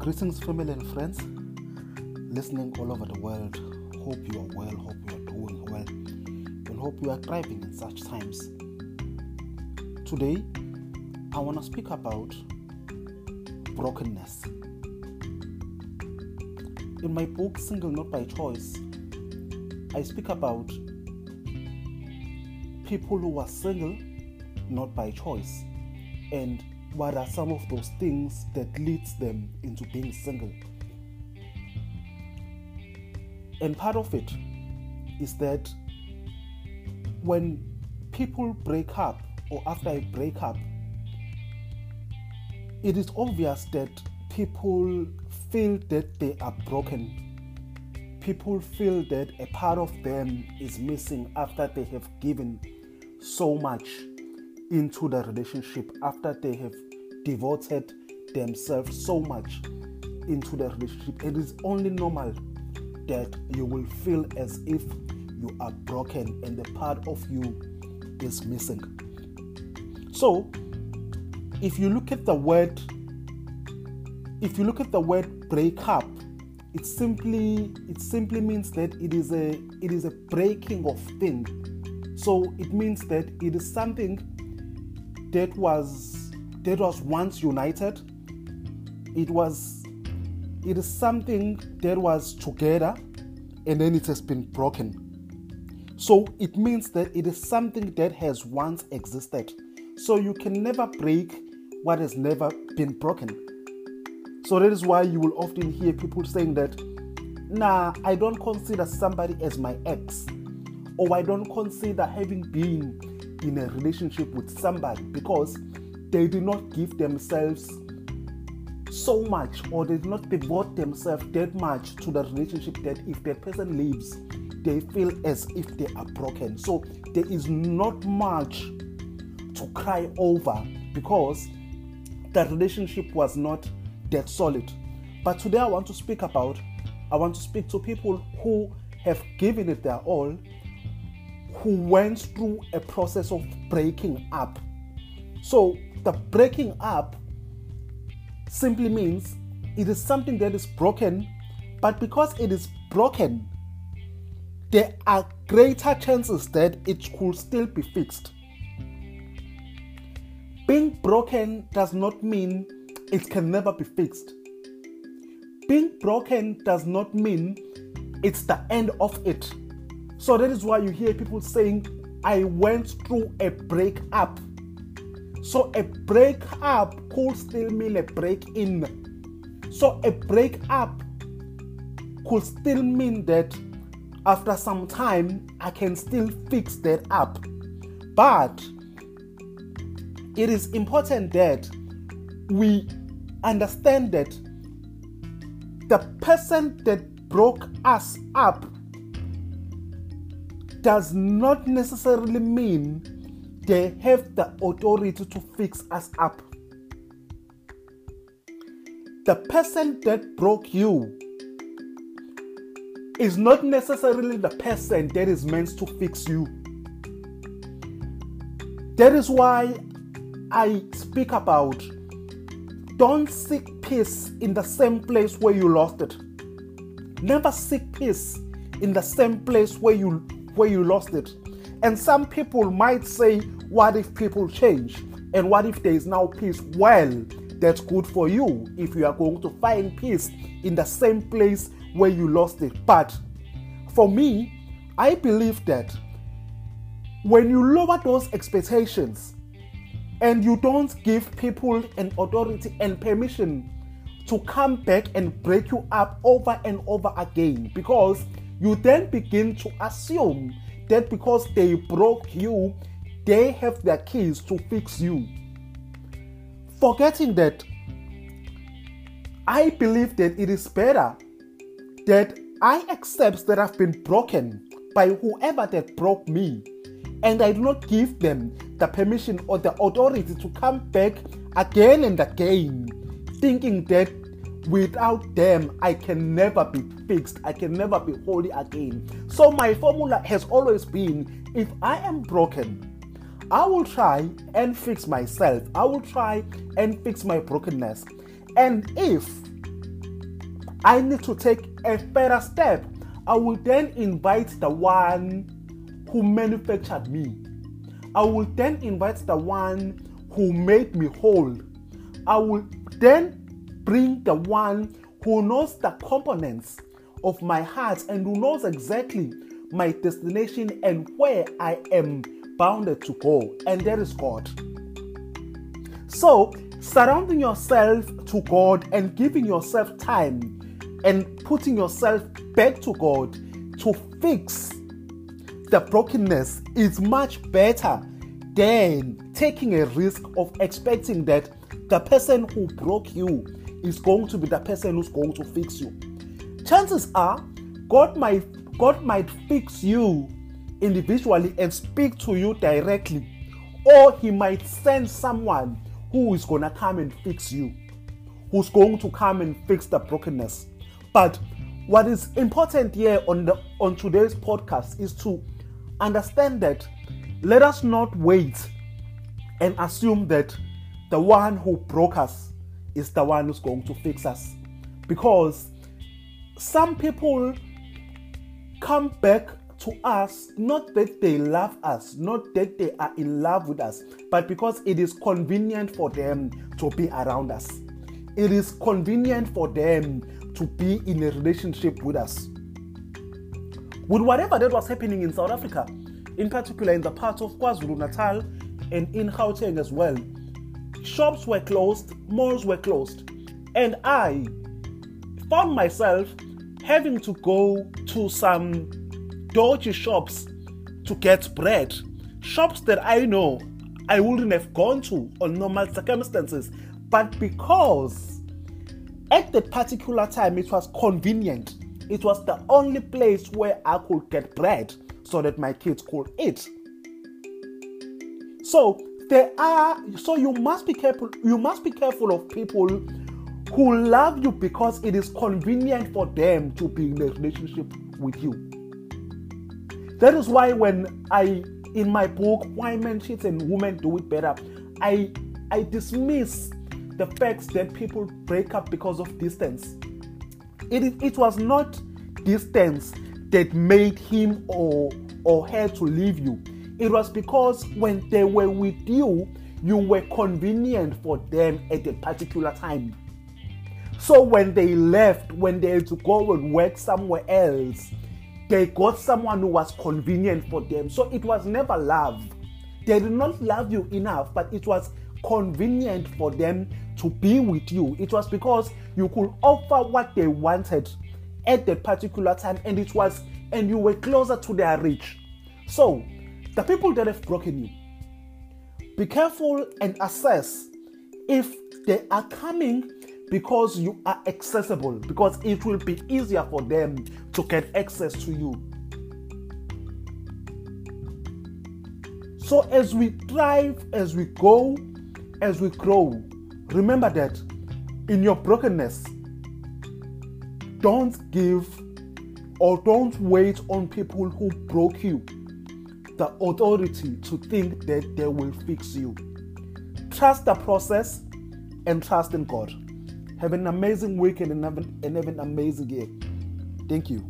Greetings, family and friends, listening all over the world. Hope you are well, hope you are doing well, and hope you are thriving in such times. Today, I want to speak about brokenness. In my book, Single Not by Choice, I speak about people who are single not by choice and what are some of those things that leads them into being single? And part of it is that when people break up or after a breakup it is obvious that people feel that they are broken. People feel that a part of them is missing after they have given so much into the relationship after they have devoted themselves so much into the relationship. It is only normal that you will feel as if you are broken and the part of you is missing. So, if you look at the word, if you look at the word break up, it simply it simply means that it is a it is a breaking of thing. So it means that it is something that was that was once united. It was it is something that was together and then it has been broken. So it means that it is something that has once existed. So you can never break what has never been broken. So that is why you will often hear people saying that, nah, I don't consider somebody as my ex, or I don't consider having been in a relationship with somebody because they did not give themselves so much or they did not devote themselves that much to the relationship that if the person leaves, they feel as if they are broken. So there is not much to cry over because the relationship was not that solid. But today I want to speak about, I want to speak to people who have given it their all who went through a process of breaking up. So, the breaking up simply means it is something that is broken, but because it is broken, there are greater chances that it could still be fixed. Being broken does not mean it can never be fixed. Being broken does not mean it's the end of it. So that is why you hear people saying, I went through a breakup. So a breakup could still mean a break in. So a breakup could still mean that after some time I can still fix that up. But it is important that we understand that the person that broke us up does not necessarily mean they have the authority to fix us up. The person that broke you is not necessarily the person that is meant to fix you. That is why I speak about don't seek peace in the same place where you lost it. Never seek peace in the same place where you where you lost it. And some people might say, What if people change? And what if there is now peace? Well, that's good for you if you are going to find peace in the same place where you lost it. But for me, I believe that when you lower those expectations and you don't give people an authority and permission to come back and break you up over and over again because you then begin to assume that because they broke you, they have their keys to fix you. Forgetting that, I believe that it is better that I accept that I've been broken by whoever that broke me, and I do not give them the permission or the authority to come back again and again, thinking that Without them, I can never be fixed. I can never be holy again. So, my formula has always been if I am broken, I will try and fix myself. I will try and fix my brokenness. And if I need to take a further step. I will then invite the one who manufactured me. I will then invite the one who made me whole. I will then bring the one who knows the components of my heart and who knows exactly my destination and where I am bounded to go, and that is God. So, surrounding yourself to God and giving yourself time and putting yourself back to God to fix the brokenness is much better than taking a risk of expecting that the person who broke you is going to be the person who's going to fix you. Chances are God might God might fix you individually and speak to you directly or he might send someone who is going to come and fix you who's going to come and fix the brokenness but what is important here on the on today's podcast is to understand that let us not wait and assume that the one who broke us is the one who's going to fix us because some people come back to us not that they love us, not that they are in love with us, but because it is convenient for them to be around us. It is convenient for them to be in a relationship with us. With whatever that was happening in South Africa, in particular in the part of KwaZulu Natal and in Gauteng as well, shops were closed, malls were closed, and I found myself having to go to some dodgy shops to get bread. Shops that I know I wouldn't have gone to on normal circumstances, but because at that particular time it was convenient, it was the only place where I could get bread so that my kids could eat. So there are so you must be careful you must be careful of people who love you because it is convenient for them to be in a relationship with you. That is why when I in my book Why Men Cheat and Women Do It Better, I I dismiss the facts that people break up because of distance. It, it was not distance that made him or or her to leave you. It was because when they were with you, you were convenient for them at a particular time. So when they left, when they had to go and work somewhere else, they got someone who was convenient for them. So it was never love. They did not love you enough, but it was convenient for them to be with you. It was because you could offer what they wanted at that particular time, and it was, and you were closer to their reach. So, the people that have broken you, be careful and assess if they are coming because you are accessible, because it will be easier for them to get access to you. So, as we thrive, as we go, as we grow, remember that in your brokenness, don't give or don't wait on people who broke you the authority to think that they will fix you. Trust the process and trust in God. Have an amazing weekend and have an, and have an amazing year. Thank you.